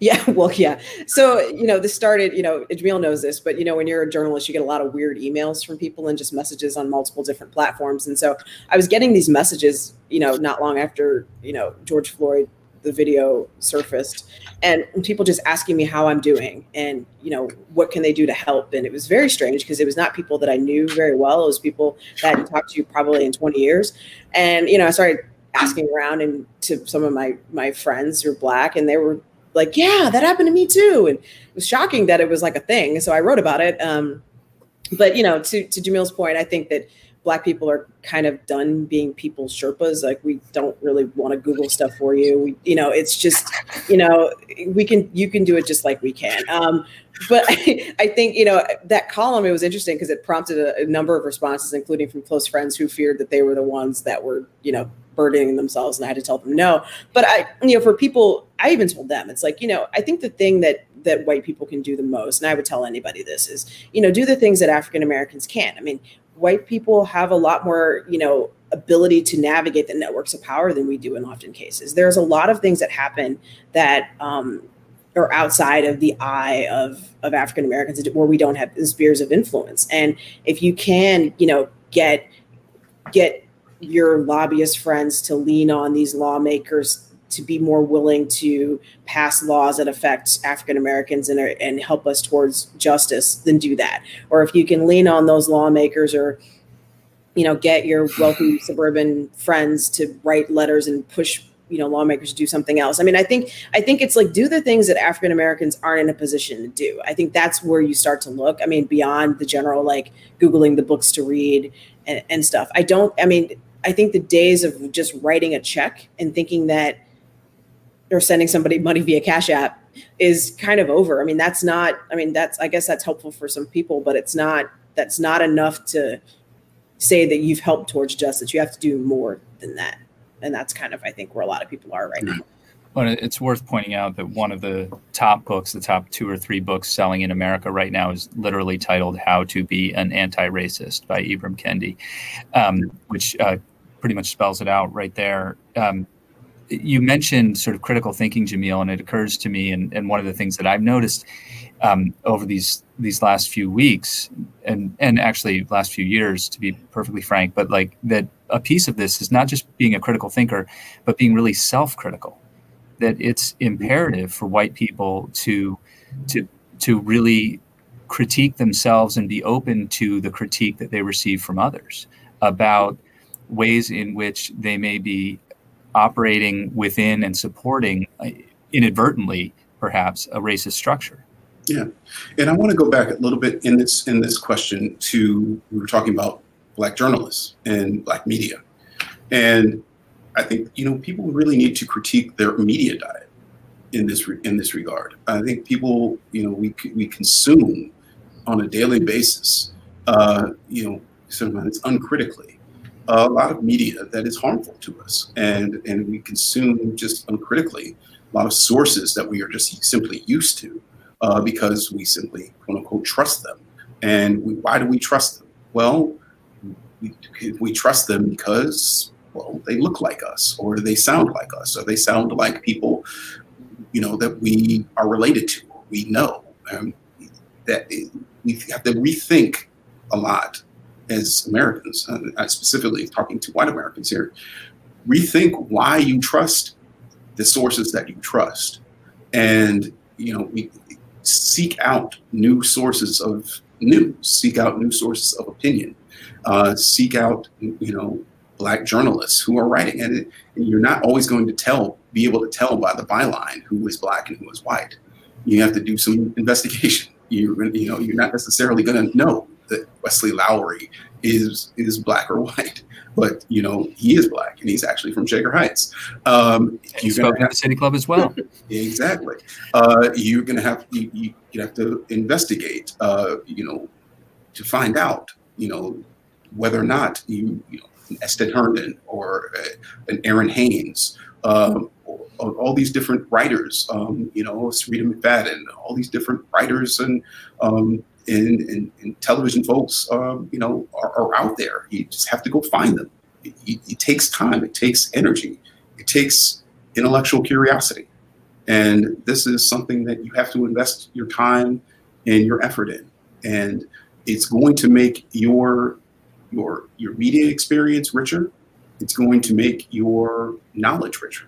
Yeah, well, yeah. So, you know, this started, you know, Jamil knows this, but, you know, when you're a journalist, you get a lot of weird emails from people and just messages on multiple different platforms. And so I was getting these messages, you know, not long after, you know, George Floyd the video surfaced and people just asking me how I'm doing and you know what can they do to help and it was very strange because it was not people that I knew very well it was people that I hadn't talked to probably in 20 years and you know I started asking around and to some of my my friends who are black and they were like yeah that happened to me too. And it was shocking that it was like a thing so I wrote about it um but you know to to Jamil's point I think that black people are kind of done being people's sherpas like we don't really want to google stuff for you we you know it's just you know we can you can do it just like we can um, but I, I, think you know that column it was interesting because it prompted a, a, number of responses including from close friends who feared that they were the ones that were you know burdening themselves and i had to tell them no but i you know for people i even told them it's like you know i think the thing that that white people can do the most and i would tell anybody this is you know do the things that african americans can i mean white people have a lot more, you know, ability to navigate the networks of power than we do in often cases. There's a lot of things that happen that um, are outside of the eye of, of African Americans where we don't have spheres of influence. And if you can, you know, get get your lobbyist friends to lean on these lawmakers to be more willing to pass laws that affect African Americans and, and help us towards justice, then do that. Or if you can lean on those lawmakers or you know get your wealthy suburban friends to write letters and push you know lawmakers to do something else. I mean i think i think it's like do the things that african americans aren't in a position to do. I think that's where you start to look. I mean beyond the general like googling the books to read and, and stuff. I don't i mean i think the days of just writing a check and thinking that or sending somebody money via Cash App is kind of over. I mean, that's not, I mean, that's, I guess that's helpful for some people, but it's not, that's not enough to say that you've helped towards justice. You have to do more than that. And that's kind of, I think, where a lot of people are right now. Well, it's worth pointing out that one of the top books, the top two or three books selling in America right now, is literally titled "How to Be an Anti-Racist" by Ibram Kendi, um, which uh, pretty much spells it out right there. Um, you mentioned sort of critical thinking, Jamil, and it occurs to me, and, and one of the things that I've noticed um, over these these last few weeks, and and actually last few years, to be perfectly frank, but like that a piece of this is not just being a critical thinker, but being really self-critical. That it's imperative for white people to to to really critique themselves and be open to the critique that they receive from others about ways in which they may be operating within and supporting uh, inadvertently perhaps a racist structure. Yeah, and I want to go back a little bit in this in this question to we were talking about black journalists and black media, and I think you know people really need to critique their media diet in this re- in this regard. I think people you know we we consume on a daily basis, uh, you know, sometimes uncritically, a lot of media that is harmful to us, and and we consume just uncritically a lot of sources that we are just simply used to uh, because we simply quote unquote trust them. And we, why do we trust them? Well, we, we trust them because well they look like us or they sound like us or they sound like people you know that we are related to we know um, that we have to rethink a lot as Americans, uh, specifically talking to white Americans here, rethink why you trust the sources that you trust, and you know we seek out new sources of news, seek out new sources of opinion, uh, seek out you know black journalists who are writing, and, it, and you're not always going to tell, be able to tell by the byline who is black and who is white. You have to do some investigation. You're you know you're not necessarily going to know that Wesley Lowery is is black or white, but you know he is black and he's actually from Shaker Heights. Um, you spoke at the City Club as well. exactly. Uh, you're going to have you, you, you have to investigate. Uh, you know, to find out. You know whether or not you you know Astead Herndon or uh, an Errin Haines. Um, all these different writers, um, you know, Syreeta McFadden, all these different writers and um, and, and, and television folks, um, you know, are, are, out there. You just have to go find them. It, it, it, takes time. It takes energy. It takes intellectual curiosity. And this is something that you have to invest your time and your effort in. And it's going to make your your your media experience richer. It's going to make your knowledge richer.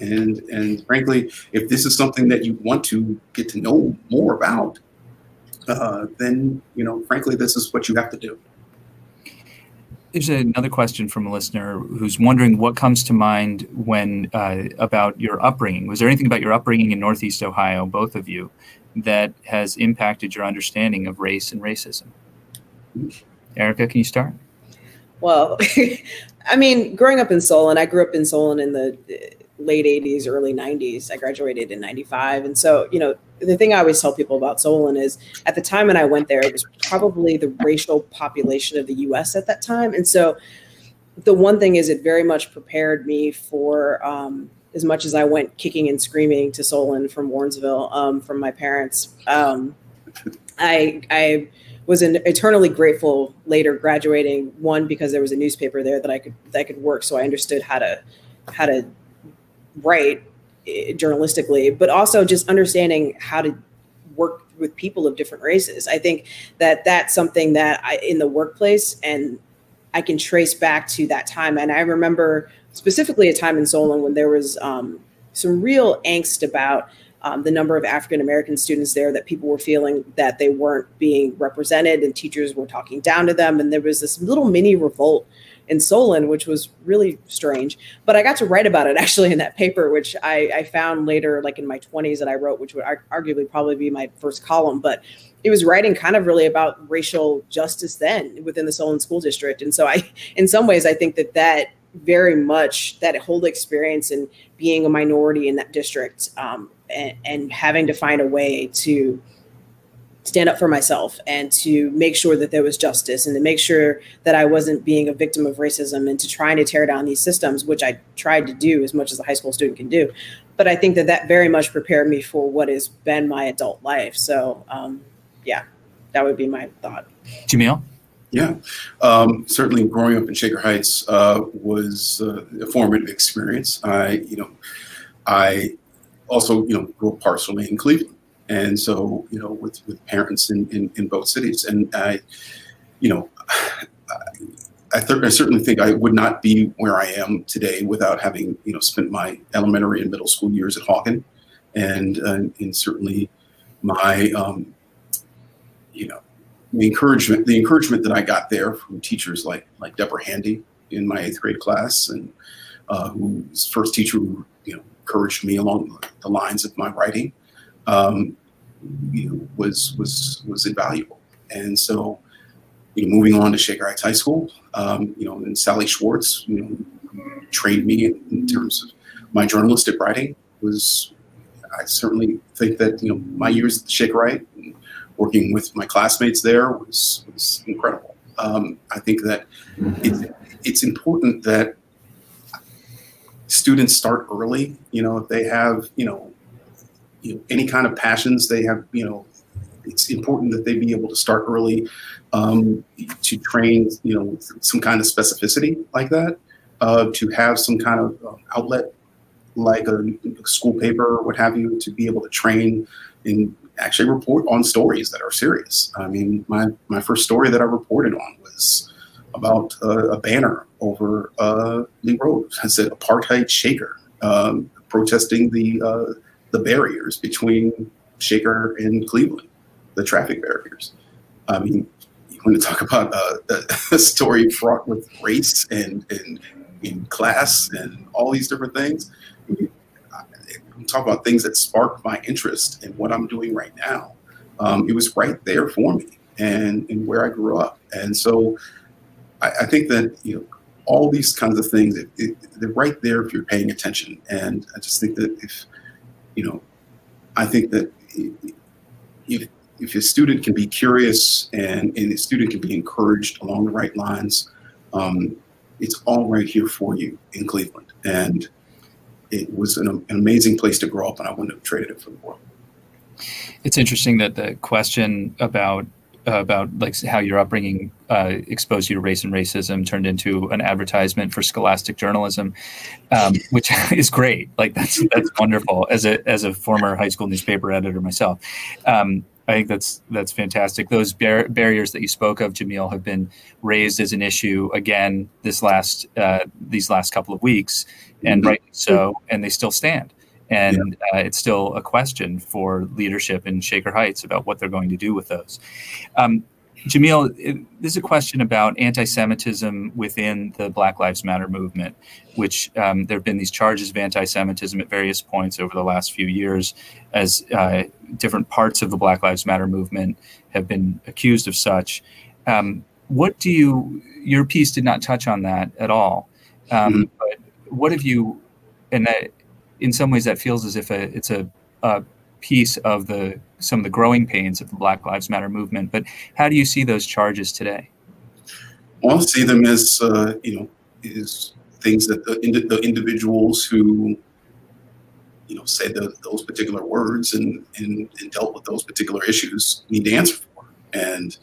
And and frankly, if this is something that you want to get to know more about, uh, then you know, frankly, this is what you have to do. There's another question from a listener who's wondering what comes to mind when uh, about your upbringing. Was there anything about your upbringing in Northeast Ohio, both of you, that has impacted your understanding of race and racism? Erika, can you start? Well, I mean, growing up in Solon, I grew up in Solon in the late 80s, early 90s. I graduated in 95. And so, you know, the thing I always tell people about Solon is at the time when I went there, it was probably the racial population of the US at that time. And so the one thing is it very much prepared me for um, as much as I went kicking and screaming to Solon from Warrensville um, from my parents. Um, I, I was an eternally grateful later graduating one because there was a newspaper there that I could that I could work so I understood how to how to write eh, journalistically, but also just understanding how to work with people of different races. I think that that's something that I in the workplace and I can trace back to that time. And I remember specifically a time in Solon when there was um, some real angst about um, the number of African American students there that people were feeling that they weren't being represented and teachers were talking down to them. And there was this little mini revolt in Solon, which was really strange. But I got to write about it actually in that paper, which I, I found later, like in my 20s, that I wrote, which would arguably probably be my first column. But it was writing kind of really about racial justice then within the Solon School District. And so I, in some ways, I think that that very much that whole experience and being a minority in that district um, and, and having to find a way to stand up for myself and to make sure that there was justice and to make sure that I wasn't being a victim of racism and to trying to tear down these systems, which I tried to do as much as a high school student can do. But I think that that very much prepared me for what has been my adult life. So, um, yeah, that would be my thought. Jamil? Yeah, um, certainly growing up in Shaker Heights uh, was uh, a formative experience. I, you know, I also, you know, grew up partially in Cleveland and so you know with with parents in in, in both cities. And i you know I, th- I certainly think I would not be where I am today without having you know spent my elementary and middle school years at Hawken, and uh, and certainly my um, you know the encouragement the encouragement that I got there from teachers like like Deborah Handy in my eighth grade class and uh, who's first teacher who you know encouraged me along the lines of my writing um, you know, was was was invaluable. And so, you know, moving on to Shaker Heights High School, um, you know, and Sally Schwartz, you know, trained me in, in terms of my journalistic writing. Was I certainly think that you know my years at Shaker Heights, working with my classmates there was was incredible. Um, I think that it's, it's important that students start early. You know, if they have you know, you know any kind of passions, they have you know, it's important that they be able to start early um, to train you know some kind of specificity like that, uh, to have some kind of um, outlet like a, a school paper or what have you to be able to train and actually report on stories that are serious. I mean, my my first story that I reported on was about a banner over uh, Lee Road. I said apartheid shaker, um, protesting the uh, the barriers between Shaker and Cleveland, the traffic barriers. I mean, you want to talk about uh, a story fraught with race and and in class and all these different things. talk about things that sparked my interest in what I'm doing right now. Um, it was right there for me and, and where I grew up. And so I, I think that, you know, all these kinds of things, it, it, they're right there if you're paying attention. And I just think that if, you know, I think that if, if a student can be curious and, and a student can be encouraged along the right lines, um, it's all right here for you in Cleveland. And it was an, an amazing place to grow up, and I wouldn't have traded it for the world. It's interesting that the question about about like how your upbringing uh, exposed you to race and racism turned into an advertisement for scholastic journalism, um, which is great. Like that's that's wonderful. As a as a former high school newspaper editor myself, um, I think that's that's fantastic. Those bar- barriers that you spoke of, Jamil, have been raised as an issue again this last uh, these last couple of weeks, and mm-hmm. rightly so. And they still stand. And yeah. uh, it's still a question for leadership in Shaker Heights about what they're going to do with those. Um, Jamil, this is a question about anti-Semitism within the Black Lives Matter movement, which um, there have been these charges of anti-Semitism at various points over the last few years, as uh, different parts of the Black Lives Matter movement have been accused of such. Um, what do you? Your piece did not touch on that at all. Um, mm-hmm. But what have you? And that, in some ways, that feels as if a, it's a, a piece of the some of the growing pains of the Black Lives Matter movement. But how do you see those charges today? Well, I see them as uh, you know is things that the, the individuals who you know said the, those particular words and, and, and dealt with those particular issues need to answer for. And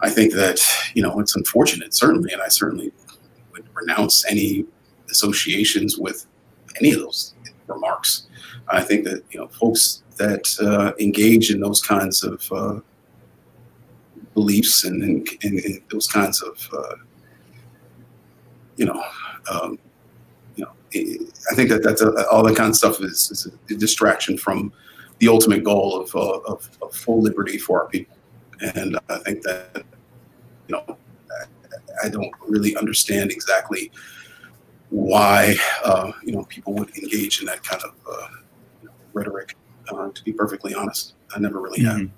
I think that you know it's unfortunate, certainly, and I certainly would renounce any associations with any of those remarks. I think that you know folks that uh, engage in those kinds of uh, beliefs and, and, and, those kinds of uh, you know um, you know I think that that's a, all that kind of stuff is, is, a distraction from the ultimate goal of, uh, of, of full liberty for our people and I think that you know I don't really understand exactly why uh, you know people would engage in that kind of uh, rhetoric uh, to be perfectly honest. I never really mm-hmm. have.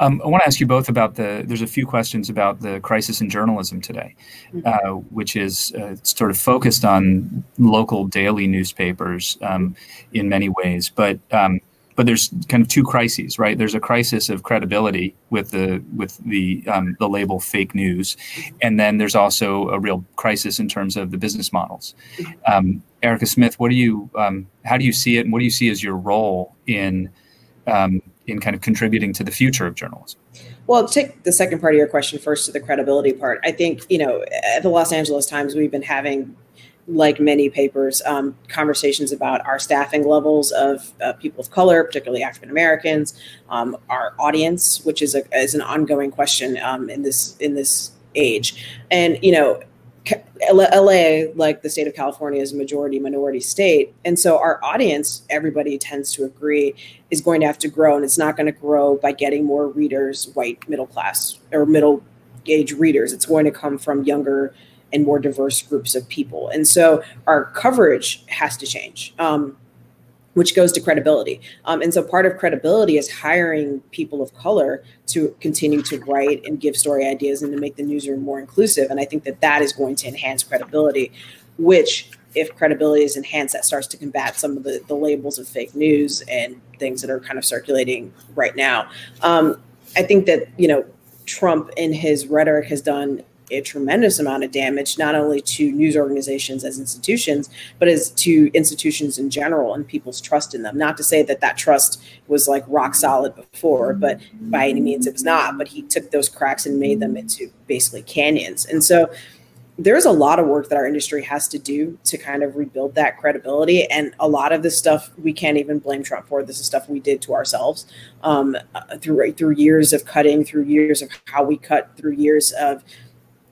Um, I want to ask you both about the. There's a few questions about the crisis in journalism today, mm-hmm. uh, which is uh, sort of focused on local daily newspapers um, in many ways. But um, but there's kind of two crises, right? There's a crisis of credibility with the with the um, the label fake news, and then there's also a real crisis in terms of the business models. Um, Erika Smith, what do you um, how do you see it, and what do you see as your role in um, in kind of contributing to the future of journalism? Well, take the second part of your question first to the credibility part. I think you know at the Los Angeles Times we've been having like many papers, um, conversations about our staffing levels of uh, people of color, particularly African Americans, um, our audience, which is a is an ongoing question um, in this in this age, and you know. LA, like the state of California, is a majority minority state. And so our audience, everybody tends to agree, is going to have to grow. And it's not going to grow by getting more readers, white middle class or middle age readers. It's going to come from younger and more diverse groups of people. And so our coverage has to change. Um, which goes to credibility. Um, and so part of credibility is hiring people of color to continue to write and give story ideas and to make the newsroom more inclusive. And I think that that is going to enhance credibility, which if credibility is enhanced, that starts to combat some of the, the labels of fake news and things that are kind of circulating right now. Um, I think that, you know, Trump in his rhetoric has done a tremendous amount of damage, not only to news organizations as institutions, but as to institutions in general and people's trust in them. Not to say that that trust was like rock solid before, but by any means it was not. But he took those cracks and made them into basically canyons. And so there's a lot of work that our industry has to do to kind of rebuild that credibility. And a lot of this stuff we can't even blame Trump for. This is stuff we did to ourselves um, through through years of cutting, through years of how we cut, through years of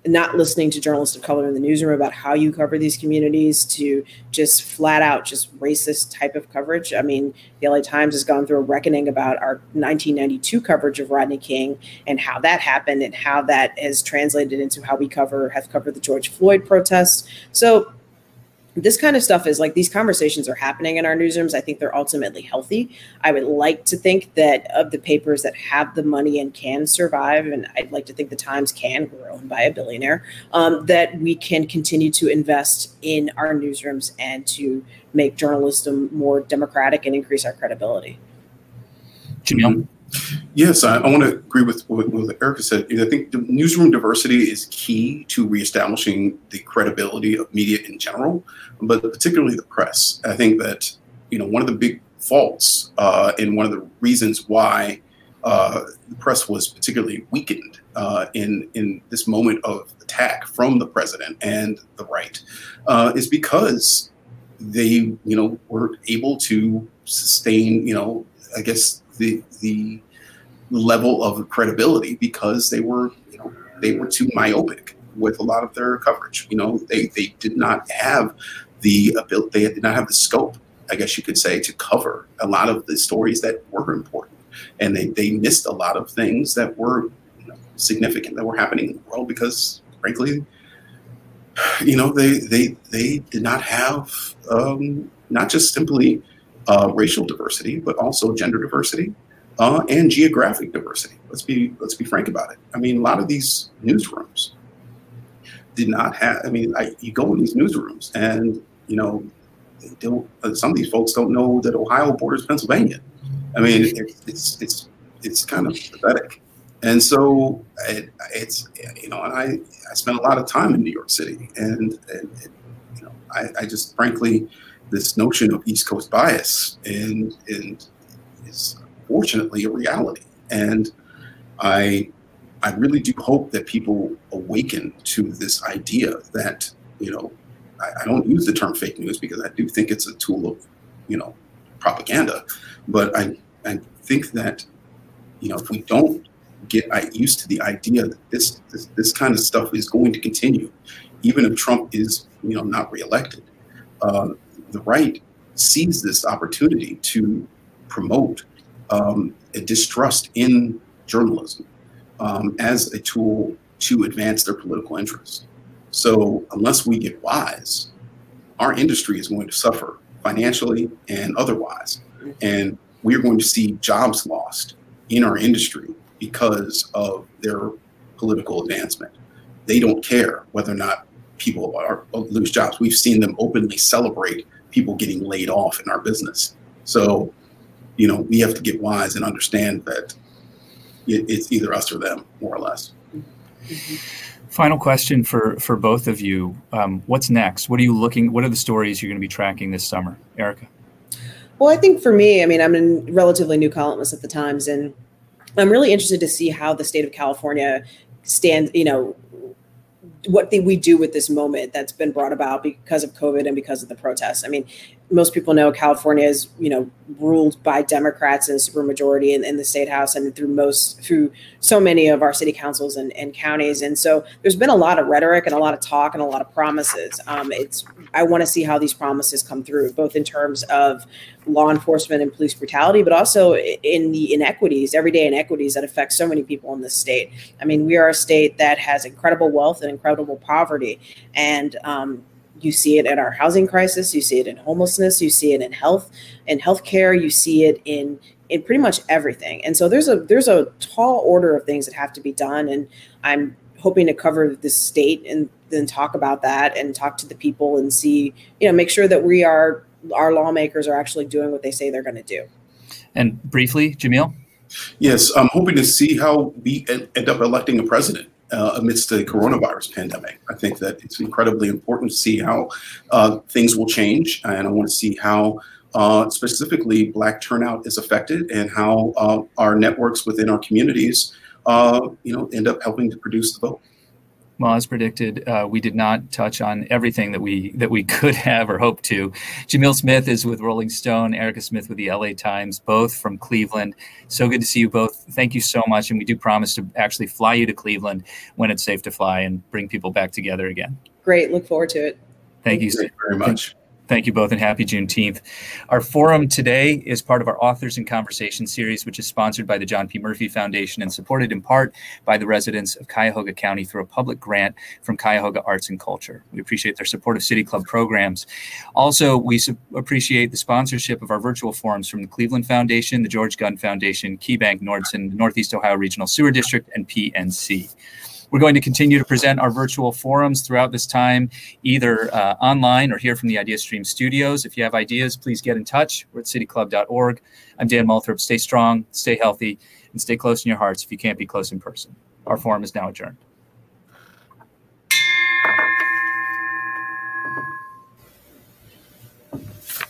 not listening to journalists of color in the newsroom about how you cover these communities to just flat out just racist type of coverage. I mean, the LA Times has gone through a reckoning about our 1992 coverage of Rodney King and how that happened and how that has translated into how we cover have covered the George Floyd protests. So this kind of stuff is like these conversations are happening in our newsrooms. I think they're ultimately healthy. I would like to think that of the papers that have the money and can survive, and I'd like to think the Times can, we're owned by a billionaire, um, that we can continue to invest in our newsrooms and to make journalism more democratic and increase our credibility. Jamil? Yes, I, I want to agree with what, what Erika said. I think the newsroom diversity is key to reestablishing the credibility of media in general, but particularly the press. I think that you know one of the big faults uh, and one of the reasons why uh, the press was particularly weakened uh, in in this moment of attack from the president and the right uh, is because they you know were able to sustain you know I guess the the level of credibility because they were you know they were too myopic with a lot of their coverage. You know, they they did not have the ability, they did not have the scope, I guess you could say, to cover a lot of the stories that were important, and they they missed a lot of things that were you know, significant that were happening in the world because, frankly, you know, they they they did not have um, not just simply uh, racial diversity, but also gender diversity uh, and geographic diversity. Let's be let's be frank about it. I mean, a lot of these newsrooms did not have. I mean, I, you go in these newsrooms, and you know. Uh, some of these folks don't know that Ohio borders Pennsylvania. I mean, it, it's it's it's kind of pathetic. And so it, it's you know, and I I spent a lot of time in New York City, and, and it, you know, I, I just frankly this notion of East Coast bias and and is unfortunately a reality. And I I really do hope that people awaken to this idea that, you know, I, I, don't use the term fake news because I do think it's a tool of, you know, propaganda. But I, I think that, you know, if we don't get used to the idea that this, this, this kind of stuff is going to continue, even if Trump is, you know, not reelected, uh, the right sees this opportunity to promote um, a distrust in journalism um, as a tool to advance their political interests. So, unless we get wise, our industry is going to suffer financially and otherwise. And we're going to see jobs lost in our industry because of their political advancement. They don't care whether or not people are, lose jobs. We've seen them openly celebrate people getting laid off in our business. So, you know, we have to get wise and understand that it's either us or them, more or less. Final question for for both of you: um, What's next? What are you looking? What are the stories you're going to be tracking this summer, Erika? Well, I think for me, I mean, I'm a relatively new columnist at the Times, and I'm really interested to see how the state of California stands. You know, what we do with this moment that's been brought about because of COVID and because of the protests. I mean, most people know California is, you know, ruled by Democrats and supermajority in, in the state house and through most through so many of our city councils and, and counties. And so there's been a lot of rhetoric and a lot of talk and a lot of promises. Um, it's I want to see how these promises come through, both in terms of law enforcement and police brutality, but also in the inequities, everyday inequities that affect so many people in this state. I mean, we are a state that has incredible wealth and incredible poverty, and um, you see it in our housing crisis, you see it in homelessness, you see it in health and healthcare, you see it in in pretty much everything. And so there's a there's a tall order of things that have to be done. And I'm hoping to cover the state and then talk about that and talk to the people and see, you know, make sure that we are our lawmakers are actually doing what they say they're going to do. And briefly, Jamil. Yes, I'm hoping to see how we end up electing a president uh, amidst the coronavirus pandemic. I think that it's incredibly important to see how uh, things will change, and I want to see how. Uh, specifically, Black turnout is affected, and how uh, our networks within our communities, uh, you know, end up helping to produce the vote. Well, as predicted, uh, we did not touch on everything that we that we could have or hoped to. Jamil Smith is with Rolling Stone, Erika Smith with the LA Times, both from Cleveland. So good to see you both. Thank you so much, and we do promise to actually fly you to Cleveland when it's safe to fly and bring people back together again. Great, look forward to it. Thank, Thank you so very much. Thank you both and happy Juneteenth. Our forum today is part of our Authors in Conversation series, which is sponsored by the John P. Murphy Foundation and supported in part by the residents of Cuyahoga County through a public grant from Cuyahoga Arts and Culture. We appreciate their support of City Club programs. Also, we su- appreciate the sponsorship of our virtual forums from the Cleveland Foundation, the George Gund Foundation, KeyBank Nordson, the Northeast Ohio Regional Sewer District, and PNC. We're going to continue to present our virtual forums throughout this time, either uh, online or here from the IdeaStream studios. If you have ideas, please get in touch. We're at cityclub.org. I'm Dan Moulthrop. Stay strong, stay healthy, and stay close in your hearts if you can't be close in person. Our forum is now adjourned.